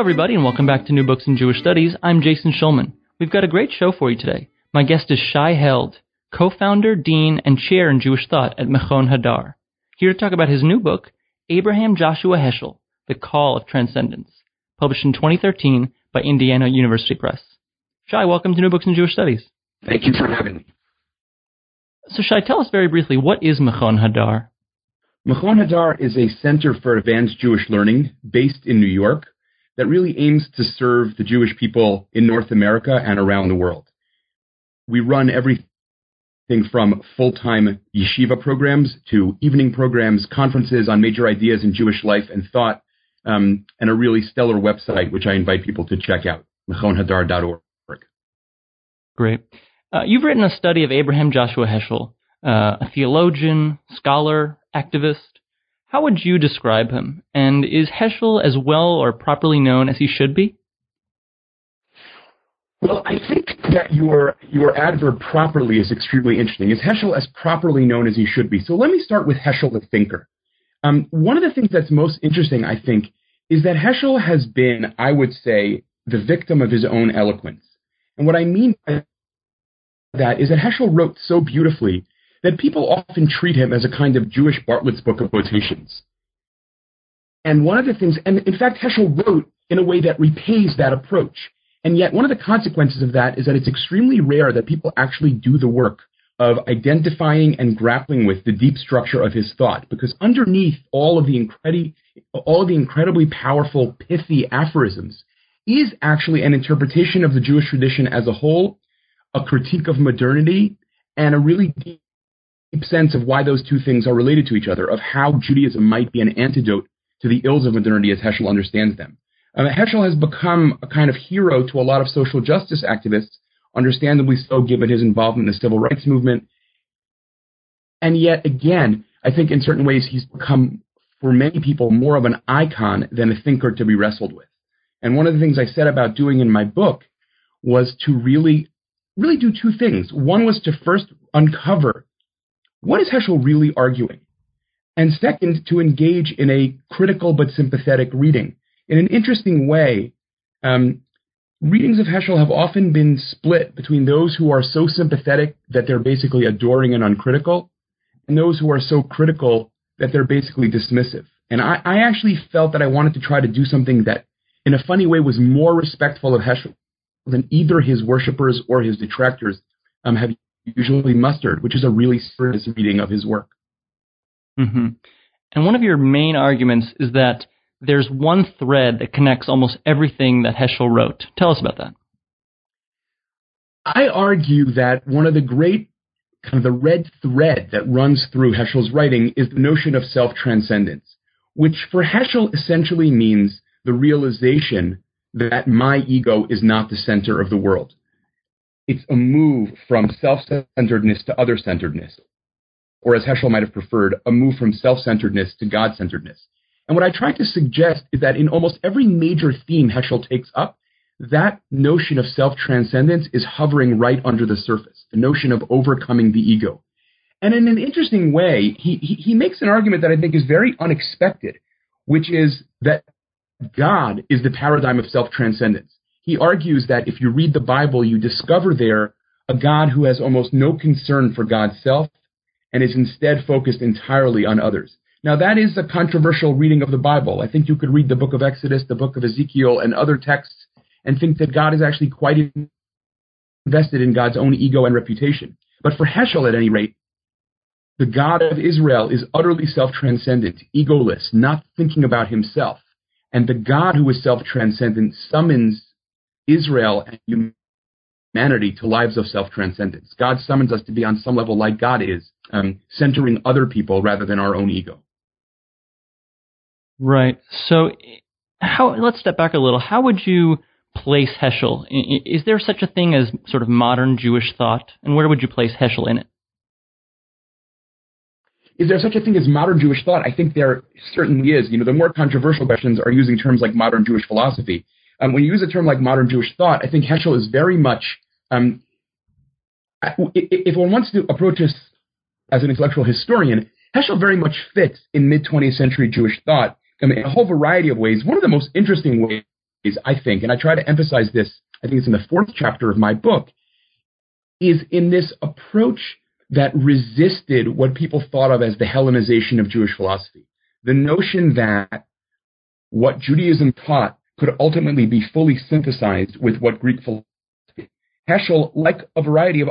Hello, everybody, and welcome back to New Books in Jewish Studies. I'm Jason Schulman. We've got a great show for you today. My guest is Shai Held, co-founder, dean, and chair in Jewish thought at Mechon Hadar. Here to talk about his new book, Abraham Joshua Heschel, The Call of Transcendence, published in 2013 by Indiana University Press. Shai, welcome to New Books in Jewish Studies. Thank you for having me. So, Shai, tell us very briefly, what is Mechon Hadar? Mechon Hadar is a center for advanced Jewish learning based in New York that really aims to serve the Jewish people in North America and around the world. We run everything from full time yeshiva programs to evening programs, conferences on major ideas in Jewish life and thought, um, and a really stellar website, which I invite people to check out, mechonhadar.org. Great. Uh, you've written a study of Abraham Joshua Heschel, uh, a theologian, scholar, activist. How would you describe him? And is Heschel as well or properly known as he should be? Well, I think that your your adverb properly is extremely interesting. Is Heschel as properly known as he should be? So let me start with Heschel the thinker. Um, one of the things that's most interesting, I think, is that Heschel has been, I would say, the victim of his own eloquence. And what I mean by that is that Heschel wrote so beautifully that people often treat him as a kind of Jewish Bartlett's Book of Quotations. And one of the things, and in fact, Heschel wrote in a way that repays that approach. And yet, one of the consequences of that is that it's extremely rare that people actually do the work of identifying and grappling with the deep structure of his thought, because underneath all of the incredi- all of the incredibly powerful, pithy aphorisms is actually an interpretation of the Jewish tradition as a whole, a critique of modernity, and a really deep sense of why those two things are related to each other, of how Judaism might be an antidote to the ills of modernity as Heschel understands them. Uh, Heschel has become a kind of hero to a lot of social justice activists, understandably so given his involvement in the civil rights movement. And yet again, I think in certain ways he's become, for many people, more of an icon than a thinker to be wrestled with. And one of the things I said about doing in my book was to really, really do two things. One was to first uncover what is Heschel really arguing? And second, to engage in a critical but sympathetic reading. In an interesting way, um, readings of Heschel have often been split between those who are so sympathetic that they're basically adoring and uncritical, and those who are so critical that they're basically dismissive. And I, I actually felt that I wanted to try to do something that, in a funny way, was more respectful of Heschel than either his worshippers or his detractors um, have usually mustered, which is a really serious reading of his work. Mm-hmm. And one of your main arguments is that there's one thread that connects almost everything that Heschel wrote. Tell us about that. I argue that one of the great kind of the red thread that runs through Heschel's writing is the notion of self-transcendence, which for Heschel essentially means the realization that my ego is not the center of the world. It's a move from self-centeredness to other-centeredness, or as Heschel might have preferred, a move from self-centeredness to God-centeredness. And what I try to suggest is that in almost every major theme Heschel takes up, that notion of self transcendence is hovering right under the surface, the notion of overcoming the ego. And in an interesting way, he, he, he makes an argument that I think is very unexpected, which is that God is the paradigm of self transcendence. He argues that if you read the Bible, you discover there a God who has almost no concern for God's self and is instead focused entirely on others. Now, that is a controversial reading of the Bible. I think you could read the book of Exodus, the book of Ezekiel, and other texts and think that God is actually quite invested in God's own ego and reputation. But for Heschel, at any rate, the God of Israel is utterly self transcendent, egoless, not thinking about himself. And the God who is self transcendent summons Israel and humanity to lives of self transcendence. God summons us to be on some level like God is, um, centering other people rather than our own ego. Right. So, how? Let's step back a little. How would you place Heschel? Is there such a thing as sort of modern Jewish thought, and where would you place Heschel in it? Is there such a thing as modern Jewish thought? I think there certainly is. You know, the more controversial questions are using terms like modern Jewish philosophy. Um, when you use a term like modern Jewish thought, I think Heschel is very much, um, if one wants to approach this as an intellectual historian, Heschel very much fits in mid 20th century Jewish thought in a whole variety of ways. One of the most interesting ways, I think, and I try to emphasize this, I think it's in the fourth chapter of my book, is in this approach that resisted what people thought of as the Hellenization of Jewish philosophy. The notion that what Judaism taught could ultimately be fully synthesized with what Greek philosophy. Heschel, like a variety of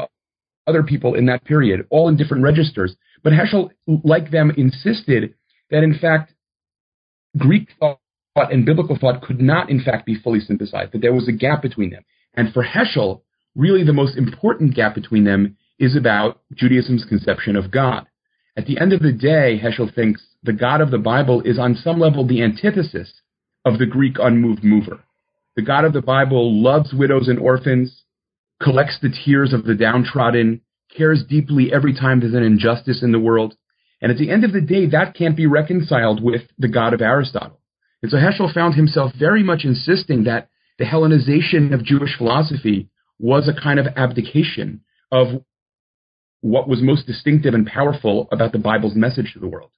other people in that period, all in different registers, but Heschel, like them, insisted that in fact Greek thought and biblical thought could not in fact be fully synthesized, that there was a gap between them. And for Heschel, really the most important gap between them is about Judaism's conception of God. At the end of the day, Heschel thinks the God of the Bible is on some level the antithesis of the Greek unmoved mover. The God of the Bible loves widows and orphans, collects the tears of the downtrodden, cares deeply every time there's an injustice in the world. And at the end of the day, that can't be reconciled with the God of Aristotle. And so Heschel found himself very much insisting that the Hellenization of Jewish philosophy was a kind of abdication of what was most distinctive and powerful about the Bible's message to the world.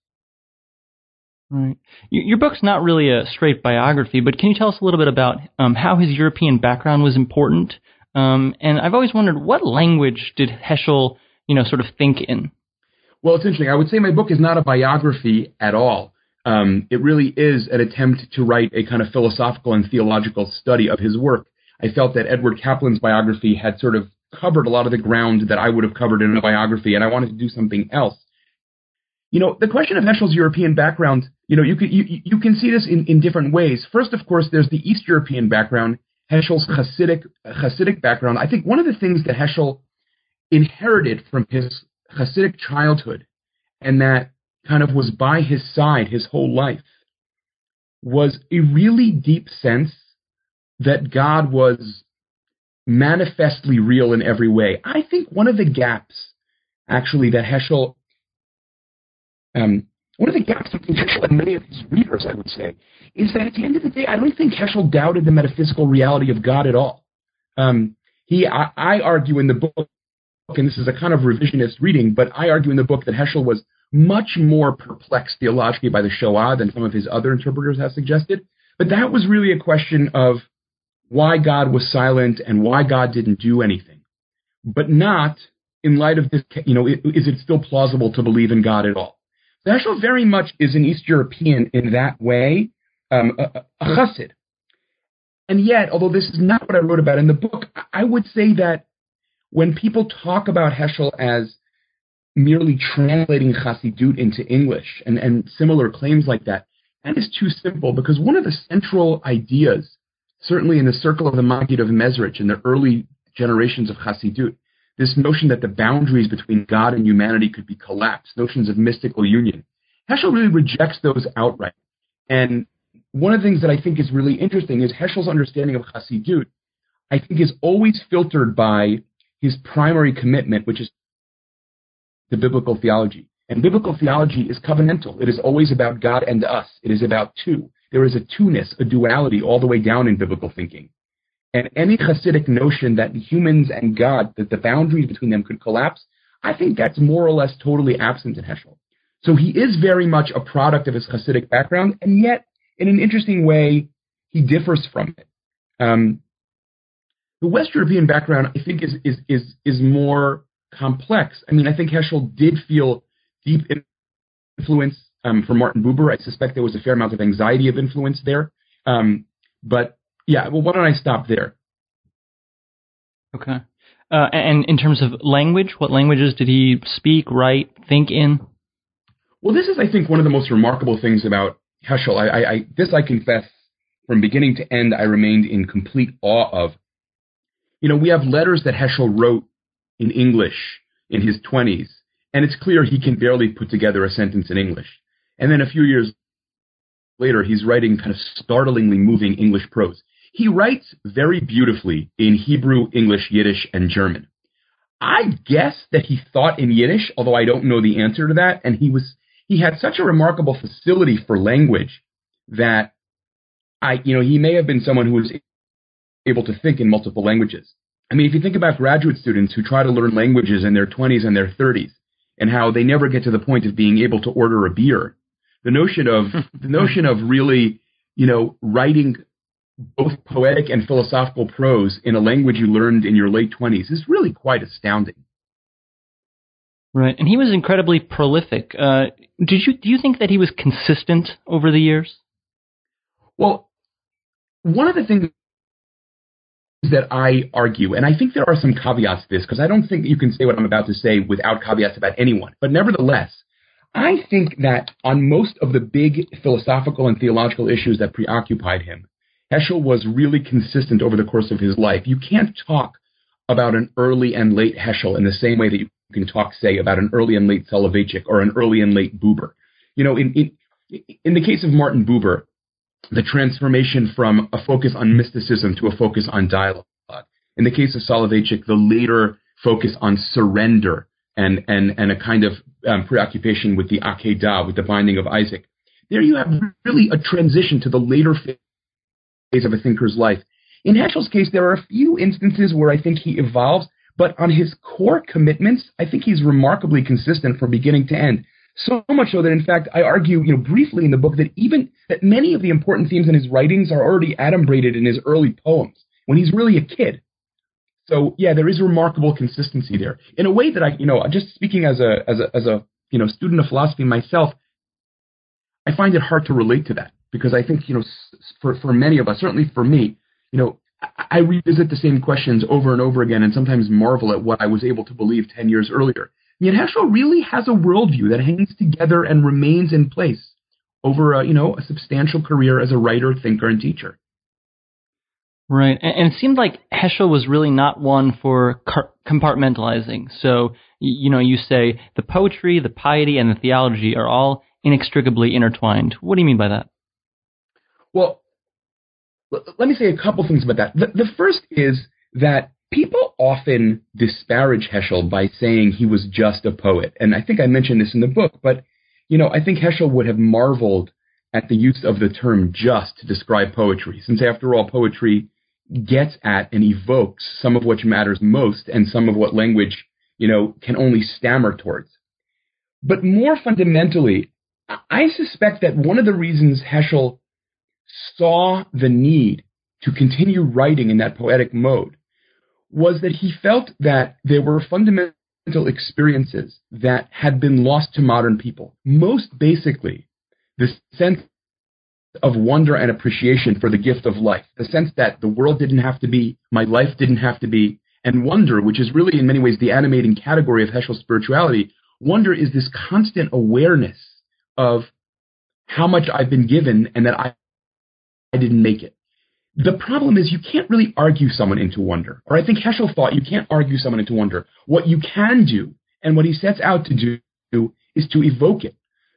Right. Your book's not really a straight biography, but can you tell us a little bit about um, how his European background was important? Um, and I've always wondered what language did Heschel, you know, sort of think in? Well, it's interesting. I would say my book is not a biography at all. Um, it really is an attempt to write a kind of philosophical and theological study of his work. I felt that Edward Kaplan's biography had sort of covered a lot of the ground that I would have covered in a biography, and I wanted to do something else. You know, the question of Heschel's European background, you know, you can, you, you can see this in, in different ways. First, of course, there's the East European background, Heschel's Hasidic, Hasidic background. I think one of the things that Heschel inherited from his Hasidic childhood and that kind of was by his side his whole life was a really deep sense that God was manifestly real in every way. I think one of the gaps, actually, that Heschel, um, one of the gaps between Heschel and many of his readers, I would say, is that at the end of the day, I don't think Heschel doubted the metaphysical reality of God at all. Um, he, I, I argue in the book, and this is a kind of revisionist reading, but I argue in the book that Heschel was much more perplexed theologically by the Shoah than some of his other interpreters have suggested. But that was really a question of why God was silent and why God didn't do anything, but not in light of this, you know, is it still plausible to believe in God at all? Heschel very much is an East European in that way, um, a, a chassid. And yet, although this is not what I wrote about in the book, I would say that when people talk about Heschel as merely translating Chassidut into English and, and similar claims like that, that is too simple because one of the central ideas certainly in the circle of the Maggid of Mezrich in the early generations of Hasidut, this notion that the boundaries between God and humanity could be collapsed, notions of mystical union. Heschel really rejects those outright. And one of the things that I think is really interesting is Heschel's understanding of Hasidut, I think, is always filtered by his primary commitment, which is the biblical theology. And biblical theology is covenantal. It is always about God and us. It is about two there is a two-ness, a duality all the way down in biblical thinking. And any Hasidic notion that humans and God, that the boundaries between them could collapse, I think that's more or less totally absent in Heschel. So he is very much a product of his Hasidic background, and yet, in an interesting way, he differs from it. Um, the West European background, I think, is, is, is, is more complex. I mean, I think Heschel did feel deep influence um, for Martin Buber. I suspect there was a fair amount of anxiety of influence there. Um, but yeah, well, why don't I stop there? Okay. Uh, and in terms of language, what languages did he speak, write, think in? Well, this is, I think, one of the most remarkable things about Heschel. I, I, I, this I confess, from beginning to end, I remained in complete awe of. You know, we have letters that Heschel wrote in English in his 20s, and it's clear he can barely put together a sentence in English. And then a few years later, he's writing kind of startlingly moving English prose. He writes very beautifully in Hebrew, English, Yiddish, and German. I guess that he thought in Yiddish, although I don't know the answer to that, and he was he had such a remarkable facility for language that I, you know, he may have been someone who was able to think in multiple languages. I mean, if you think about graduate students who try to learn languages in their 20s and their 30s and how they never get to the point of being able to order a beer, the notion of the notion of really, you know, writing both poetic and philosophical prose in a language you learned in your late 20s is really quite astounding. Right, and he was incredibly prolific. Uh, did you do you think that he was consistent over the years? Well, one of the things that I argue, and I think there are some caveats to this because I don't think you can say what I'm about to say without caveats about anyone. But nevertheless, I think that on most of the big philosophical and theological issues that preoccupied him, Heschel was really consistent over the course of his life. You can't talk about an early and late Heschel in the same way that you can talk, say, about an early and late Soloveitchik or an early and late Buber. You know, in, in, in the case of Martin Buber, the transformation from a focus on mysticism to a focus on dialogue. In the case of Soloveitchik, the later focus on surrender and, and, and a kind of um, preoccupation with the Akedah, with the binding of Isaac. There you have really a transition to the later phase of a thinker's life. In Heschel's case, there are a few instances where I think he evolves, but on his core commitments, I think he's remarkably consistent from beginning to end. So much so that, in fact, I argue, you know, briefly in the book that even that many of the important themes in his writings are already adumbrated in his early poems when he's really a kid. So yeah, there is remarkable consistency there. In a way that I, you know, just speaking as a as a as a you know student of philosophy myself, I find it hard to relate to that because I think you know for for many of us, certainly for me, you know, I revisit the same questions over and over again and sometimes marvel at what I was able to believe 10 years earlier. Yet Heschel really has a worldview that hangs together and remains in place over a, you know, a substantial career as a writer, thinker, and teacher. Right. And it seemed like Heschel was really not one for compartmentalizing. So, you know, you say the poetry, the piety, and the theology are all inextricably intertwined. What do you mean by that? Well, let me say a couple things about that. The, the first is that people often disparage Heschel by saying he was just a poet. And I think I mentioned this in the book, but you know, I think Heschel would have marveled at the use of the term just to describe poetry, since after all, poetry gets at and evokes some of what matters most and some of what language, you know, can only stammer towards. But more fundamentally, I suspect that one of the reasons Heschel saw the need to continue writing in that poetic mode was that he felt that there were fundamental experiences that had been lost to modern people. Most basically, the sense of wonder and appreciation for the gift of life, the sense that the world didn't have to be, my life didn't have to be, and wonder, which is really in many ways the animating category of Heschel's spirituality, wonder is this constant awareness of how much I've been given and that I, I didn't make it. The problem is you can't really argue someone into wonder. Or I think Heschel thought you can't argue someone into wonder. What you can do, and what he sets out to do, is to evoke it.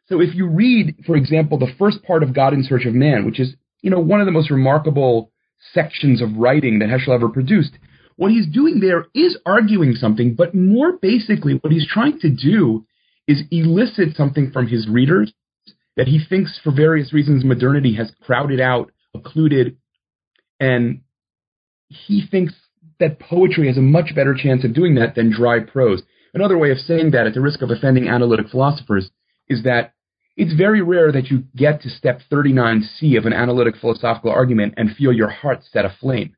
So if you read, for example, the first part of God in Search of Man, which is, you know, one of the most remarkable sections of writing that Heschel ever produced, what he's doing there is arguing something, but more basically, what he's trying to do is elicit something from his readers that he thinks, for various reasons, modernity has crowded out, occluded, and he thinks that poetry has a much better chance of doing that than dry prose. Another way of saying that, at the risk of offending analytic philosophers, is that it's very rare that you get to step 39C of an analytic philosophical argument and feel your heart set aflame.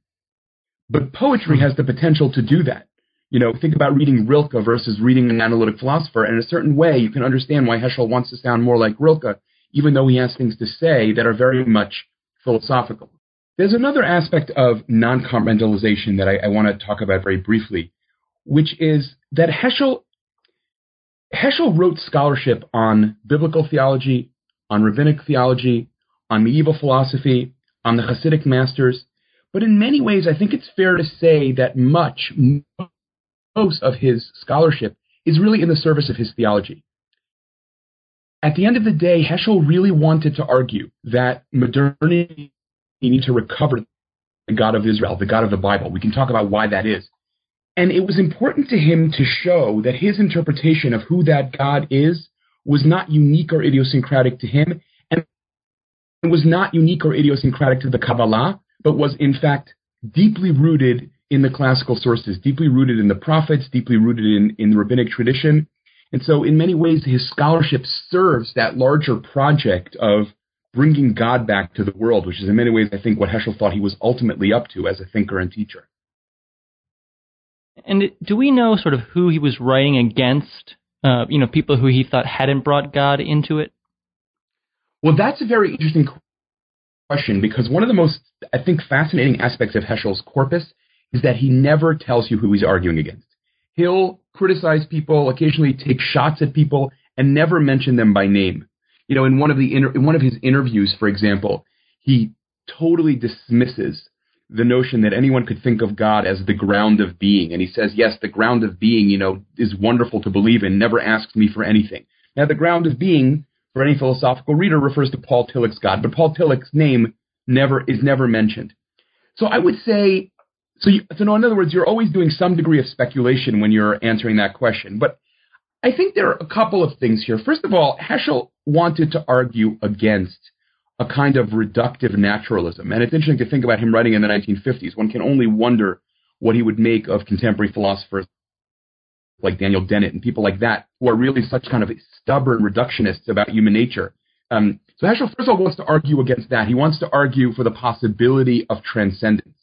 But poetry has the potential to do that. You know, think about reading Rilke versus reading an analytic philosopher. And in a certain way, you can understand why Heschel wants to sound more like Rilke, even though he has things to say that are very much philosophical. There's another aspect of non-compartmentalization that I, I want to talk about very briefly, which is that Heschel Heschel wrote scholarship on biblical theology, on rabbinic theology, on medieval philosophy, on the Hasidic masters, but in many ways, I think it's fair to say that much, most of his scholarship is really in the service of his theology. At the end of the day, Heschel really wanted to argue that modernity needs to recover the God of Israel, the God of the Bible. We can talk about why that is. And it was important to him to show that his interpretation of who that God is was not unique or idiosyncratic to him, and was not unique or idiosyncratic to the Kabbalah, but was in fact deeply rooted in the classical sources, deeply rooted in the prophets, deeply rooted in, in the rabbinic tradition. And so, in many ways, his scholarship serves that larger project of bringing God back to the world, which is in many ways, I think, what Heschel thought he was ultimately up to as a thinker and teacher. And do we know sort of who he was writing against? Uh, you know, people who he thought hadn't brought God into it. Well, that's a very interesting question because one of the most, I think, fascinating aspects of Heschel's corpus is that he never tells you who he's arguing against. He'll criticize people, occasionally take shots at people, and never mention them by name. You know, in one of the inter- in one of his interviews, for example, he totally dismisses the notion that anyone could think of God as the ground of being. And he says, yes, the ground of being, you know, is wonderful to believe in, never asks me for anything. Now, the ground of being, for any philosophical reader, refers to Paul Tillich's God, but Paul Tillich's name never is never mentioned. So I would say, so, you, so no, in other words, you're always doing some degree of speculation when you're answering that question. But I think there are a couple of things here. First of all, Heschel wanted to argue against a kind of reductive naturalism. And it's interesting to think about him writing in the 1950s. One can only wonder what he would make of contemporary philosophers like Daniel Dennett and people like that, who are really such kind of stubborn reductionists about human nature. Um, so Heschel, first of all, wants to argue against that. He wants to argue for the possibility of transcendence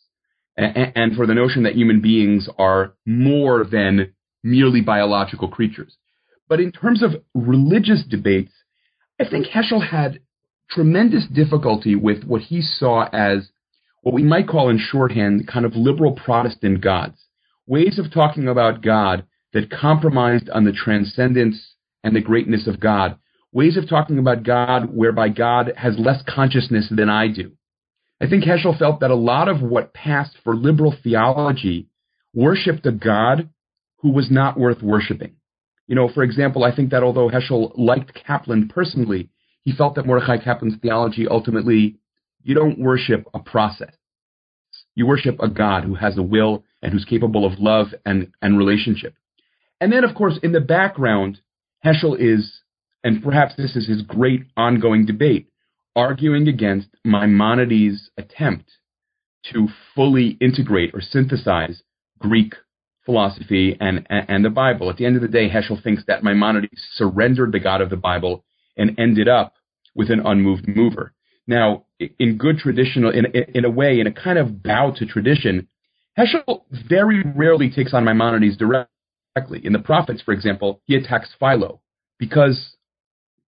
and, for the notion that human beings are more than merely biological creatures. But in terms of religious debates, I think Heschel had tremendous difficulty with what he saw as what we might call in shorthand kind of liberal Protestant gods, ways of talking about God that compromised on the transcendence and the greatness of God, ways of talking about God whereby God has less consciousness than I do. I think Heschel felt that a lot of what passed for liberal theology worshiped a God who was not worth worshiping. You know, for example, I think that although Heschel liked Kaplan personally, he felt that Mordechai Kaplan's theology ultimately, you don't worship a process. You worship a God who has a will and who's capable of love and, and relationship. And then, of course, in the background, Heschel is, and perhaps this is his great ongoing debate, arguing against Maimonides' attempt to fully integrate or synthesize Greek philosophy and, and the Bible. At the end of the day, Heschel thinks that Maimonides surrendered the God of the Bible and ended up with an unmoved mover. Now, in good traditional, in, in a way, in a kind of bow to tradition, Heschel very rarely takes on Maimonides directly. In the Prophets, for example, he attacks Philo because,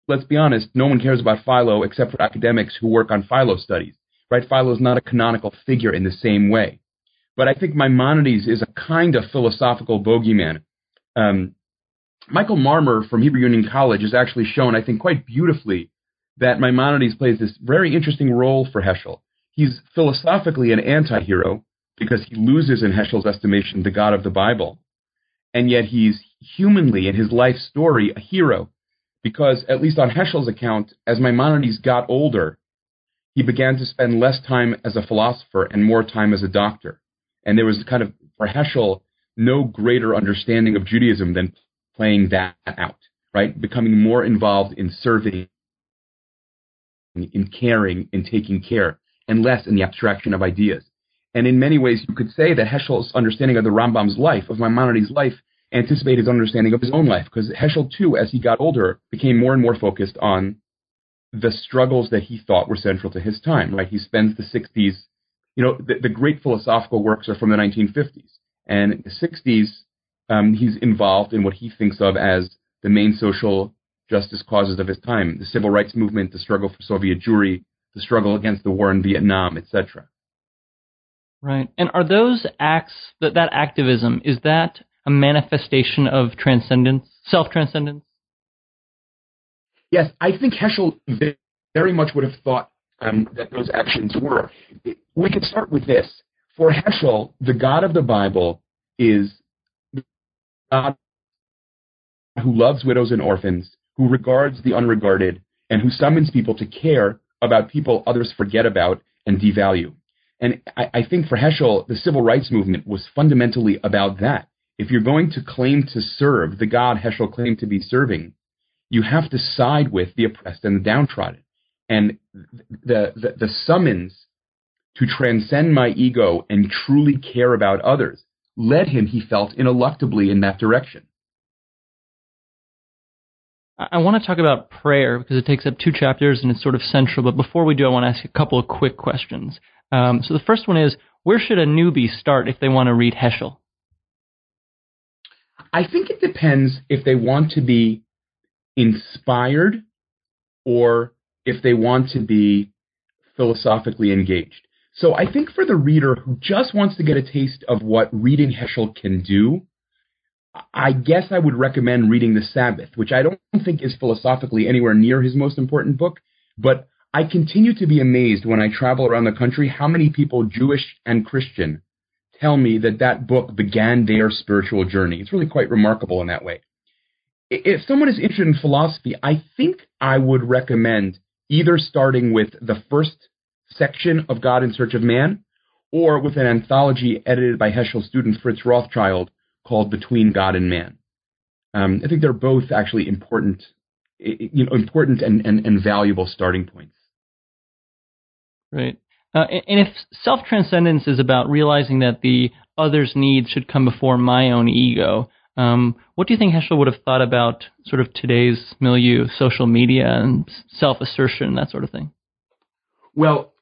let's be honest, no one cares about Philo except for academics who work on Philo studies. Right? Philo is not a canonical figure in the same way. But I think Maimonides is a kind of philosophical bogeyman. Um, Michael Marmur from Hebrew Union College has actually shown, I think, quite beautifully that Maimonides plays this very interesting role for Heschel. He's philosophically an anti hero because he loses, in Heschel's estimation, the God of the Bible. And yet he's humanly, in his life story, a hero because, at least on Heschel's account, as Maimonides got older, he began to spend less time as a philosopher and more time as a doctor. And there was kind of, for Heschel, no greater understanding of Judaism than playing that out, right? Becoming more involved in serving, in caring, in taking care, and less in the abstraction of ideas. And in many ways, you could say that Heschel's understanding of the Rambam's life, of Maimonides' life, anticipated his understanding of his own life, because Heschel, too, as he got older, became more and more focused on the struggles that he thought were central to his time, right? He spends the 60s, you know, the, the great philosophical works are from the 1950s. And the 60s, um, he's involved in what he thinks of as the main social justice causes of his time the civil rights movement, the struggle for Soviet Jewry, the struggle against the war in Vietnam, etc. Right. And are those acts, that, that activism, is that a manifestation of transcendence, self transcendence? Yes, I think Heschel very much would have thought um, that those actions were. We could start with this. For Heschel, the God of the Bible is God who loves widows and orphans, who regards the unregarded, and who summons people to care about people others forget about and devalue. And I, I think for Heschel, the civil rights movement was fundamentally about that. If you're going to claim to serve the God Heschel claimed to be serving, you have to side with the oppressed and the downtrodden. And the, the, the summons to transcend my ego and truly care about others led him, he felt, ineluctably in that direction. I want to talk about prayer because it takes up two chapters and it's sort of central. But before we do, I want to ask a couple of quick questions. Um, so the first one is where should a newbie start if they want to read Heschel? I think it depends if they want to be inspired or if they want to be philosophically engaged. So I think for the reader who just wants to get a taste of what reading Heschel can do, I guess I would recommend reading The Sabbath, which I don't think is philosophically anywhere near his most important book, but I continue to be amazed when I travel around the country how many people, Jewish and Christian, tell me that that book began their spiritual journey. It's really quite remarkable in that way. If someone is interested in philosophy, I think I would recommend either starting with the first section of God in Search of Man or with an anthology edited by Heschel's student Fritz Rothschild called Between God and Man. Um, I think they're both actually important, you know, important and, and, and valuable starting points. Right. Uh, and if self transcendence is about realizing that the other's needs should come before my own ego, um, what do you think Heschel would have thought about sort of today's milieu, social media, and self assertion, that sort of thing? Well,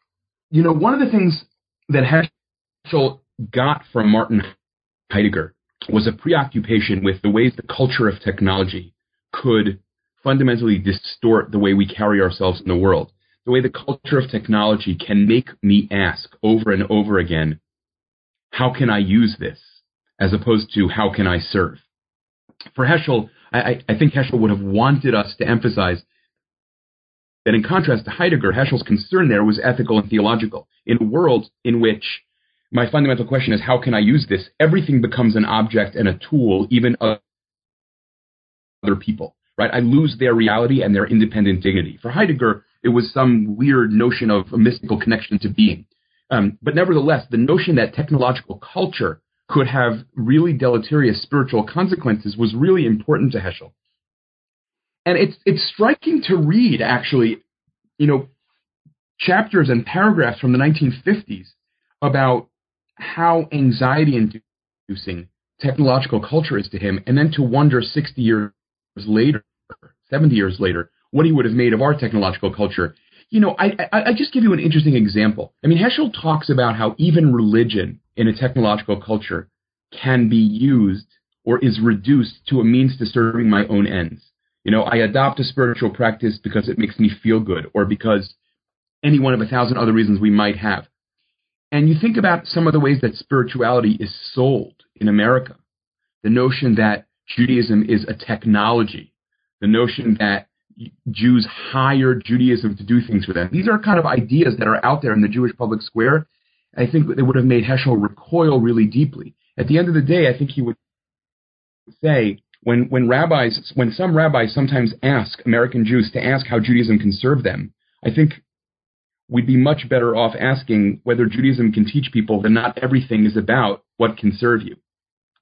you know, one of the things that Heschel got from Martin Heidegger was a preoccupation with the ways the culture of technology could fundamentally distort the way we carry ourselves in the world. The way the culture of technology can make me ask over and over again, how can I use this? As opposed to how can I serve? For Heschel, I, I think Heschel would have wanted us to emphasize that in contrast to Heidegger, Heschel's concern there was ethical and theological. In a world in which my fundamental question is how can I use this? Everything becomes an object and a tool, even other people, right? I lose their reality and their independent dignity. For Heidegger, it was some weird notion of a mystical connection to being. Um, but nevertheless, the notion that technological culture could have really deleterious spiritual consequences was really important to Heschel. And it's it's striking to read actually, you know, chapters and paragraphs from the 1950s about how anxiety inducing technological culture is to him, and then to wonder 60 years later, 70 years later, what he would have made of our technological culture. You know, I, I, I just give you an interesting example. I mean, Heschel talks about how even religion in a technological culture can be used or is reduced to a means to serving my own ends. You know, I adopt a spiritual practice because it makes me feel good or because any one of a thousand other reasons we might have. And you think about some of the ways that spirituality is sold in America. The notion that Judaism is a technology, the notion that Jews hire Judaism to do things for them. These are kind of ideas that are out there in the Jewish public square. I think they would have made Heschel recoil really deeply. At the end of the day, I think he would say when when rabbis when some rabbis sometimes ask American Jews to ask how Judaism can serve them, I think we'd be much better off asking whether Judaism can teach people that not everything is about what can serve you.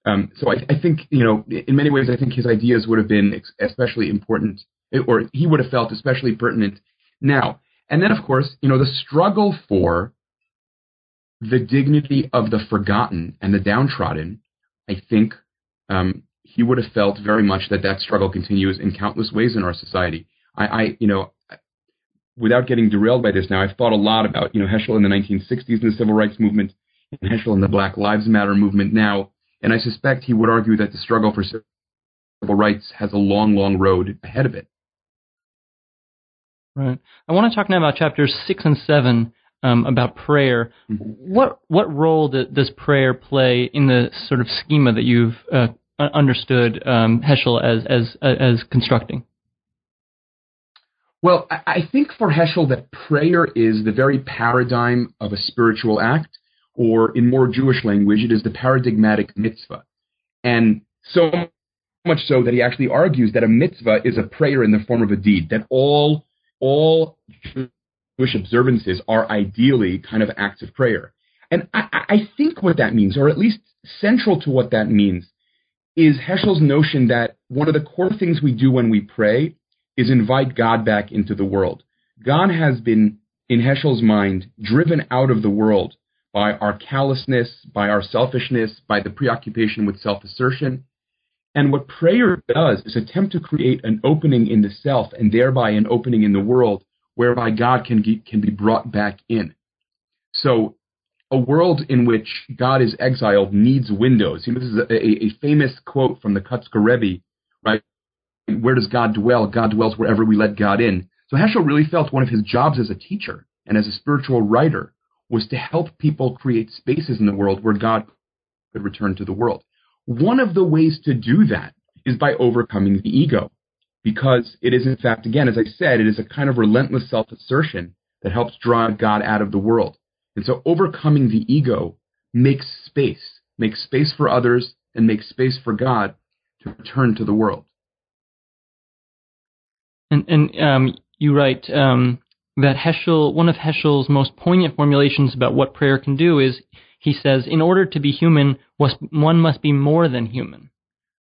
Um, so I, I, think, you know, in many ways, I think his ideas would have been especially important, or he would have felt especially pertinent now. And then, of course, you know, the struggle for the dignity of the forgotten and the downtrodden, I think um, he would have felt very much that that struggle continues in countless ways in our society. I, I you know, without getting derailed by this now, I've thought a lot about, you know, Heschel in the 1960s in the civil rights movement and Heschel in the Black Lives Matter movement now. And I suspect he would argue that the struggle for civil rights has a long, long road ahead of it. Right. I want to talk now about chapters six and seven um, about prayer. Mm-hmm. What what role does prayer play in the sort of schema that you've uh, understood um, Heschel as as as constructing? Well, I think for Heschel that prayer is the very paradigm of a spiritual act, or in more Jewish language, it is the paradigmatic mitzvah. And so much so that he actually argues that a mitzvah is a prayer in the form of a deed, that all, all Jewish observances are ideally kind of acts of prayer. And I, I think what that means, or at least central to what that means, is Heschel's notion that one of the core things we do when we pray is invite God back into the world. God has been, in Heschel's mind, driven out of the world by our callousness, by our selfishness, by the preoccupation with self assertion. And what prayer does is attempt to create an opening in the self and thereby an opening in the world whereby God can, can be brought back in. So a world in which God is exiled needs windows. You know, this is a, a, famous quote from the Kotzker Rebbe, right? Where does God dwell? God dwells wherever we let God in. So Heschel really felt one of his jobs as a teacher and as a spiritual writer was to help people create spaces in the world where God could return to the world. One of the ways to do that is by overcoming the ego, because it is, in fact, again, as I said, it is a kind of relentless self assertion that helps drive God out of the world. And so overcoming the ego makes space, makes space for others, and makes space for God to return to the world. And, and um, you write um, that Heschel, one of Heschel's most poignant formulations about what prayer can do is he says, in order to be human, one must be more than human.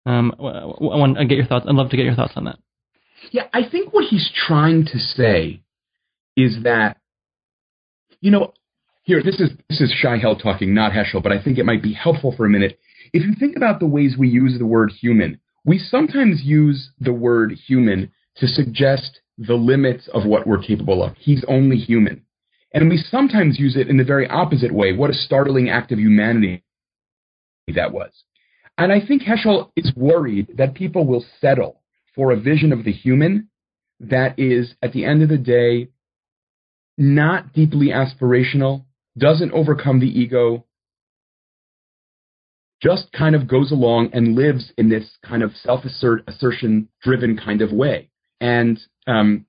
Um, I want to get your thoughts. I'd love to get your thoughts on that. Yeah, I think what he's trying to say is that, you know, here this is this is Shai Held talking, not Heschel, but I think it might be helpful for a minute. If you think about the ways we use the word human, we sometimes use the word human to suggest the limits of what we're capable of. He's only human. And we sometimes use it in the very opposite way. What a startling act of humanity that was. And I think Heschel is worried that people will settle for a vision of the human that is, at the end of the day, not deeply aspirational, doesn't overcome the ego, just kind of goes along and lives in this kind of self assertion driven kind of way. And um,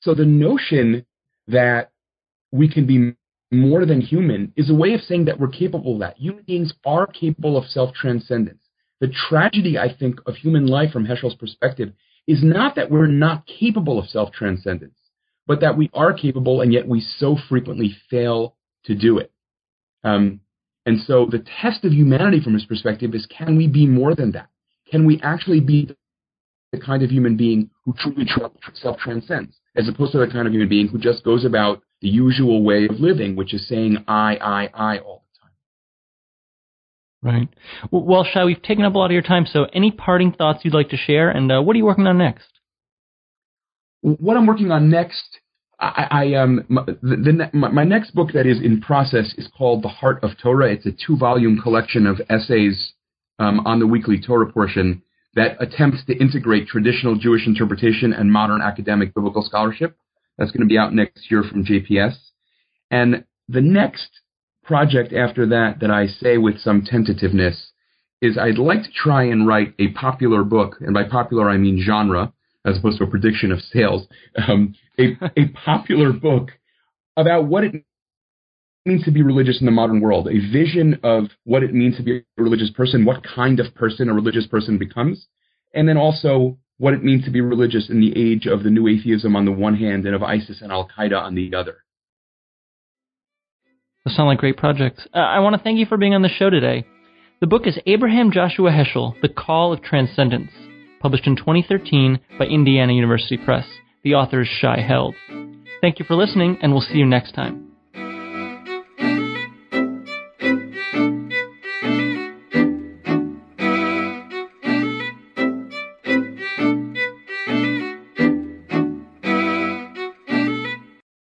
so the notion that we can be more than human is a way of saying that we're capable of that. Human beings are capable of self transcendence. The tragedy, I think, of human life from Heschel's perspective is not that we're not capable of self transcendence, but that we are capable and yet we so frequently fail to do it. Um, and so the test of humanity from his perspective is can we be more than that? Can we actually be the kind of human being who truly self transcends, as opposed to the kind of human being who just goes about the usual way of living, which is saying I, I, I all the time. Right. Well, Shai, we've taken up a lot of your time, so any parting thoughts you'd like to share, and uh, what are you working on next? What I'm working on next, I, I um, my, the, the, my next book that is in process is called The Heart of Torah. It's a two-volume collection of essays um, on the weekly Torah portion that attempts to integrate traditional Jewish interpretation and modern academic biblical scholarship. That's going to be out next year from JPS. And the next project after that, that I say with some tentativeness, is I'd like to try and write a popular book, and by popular I mean genre, as opposed to a prediction of sales, um, a, a popular book about what it means to be religious in the modern world, a vision of what it means to be a religious person, what kind of person a religious person becomes, and then also what it means to be religious in the age of the new atheism on the one hand and of ISIS and Al Qaeda on the other. Those sound like great projects. Uh, I want to thank you for being on the show today. The book is Abraham Joshua Heschel, The Call of Transcendence, published in 2013 by Indiana University Press. The author is Shai Held. Thank you for listening, and we'll see you next time.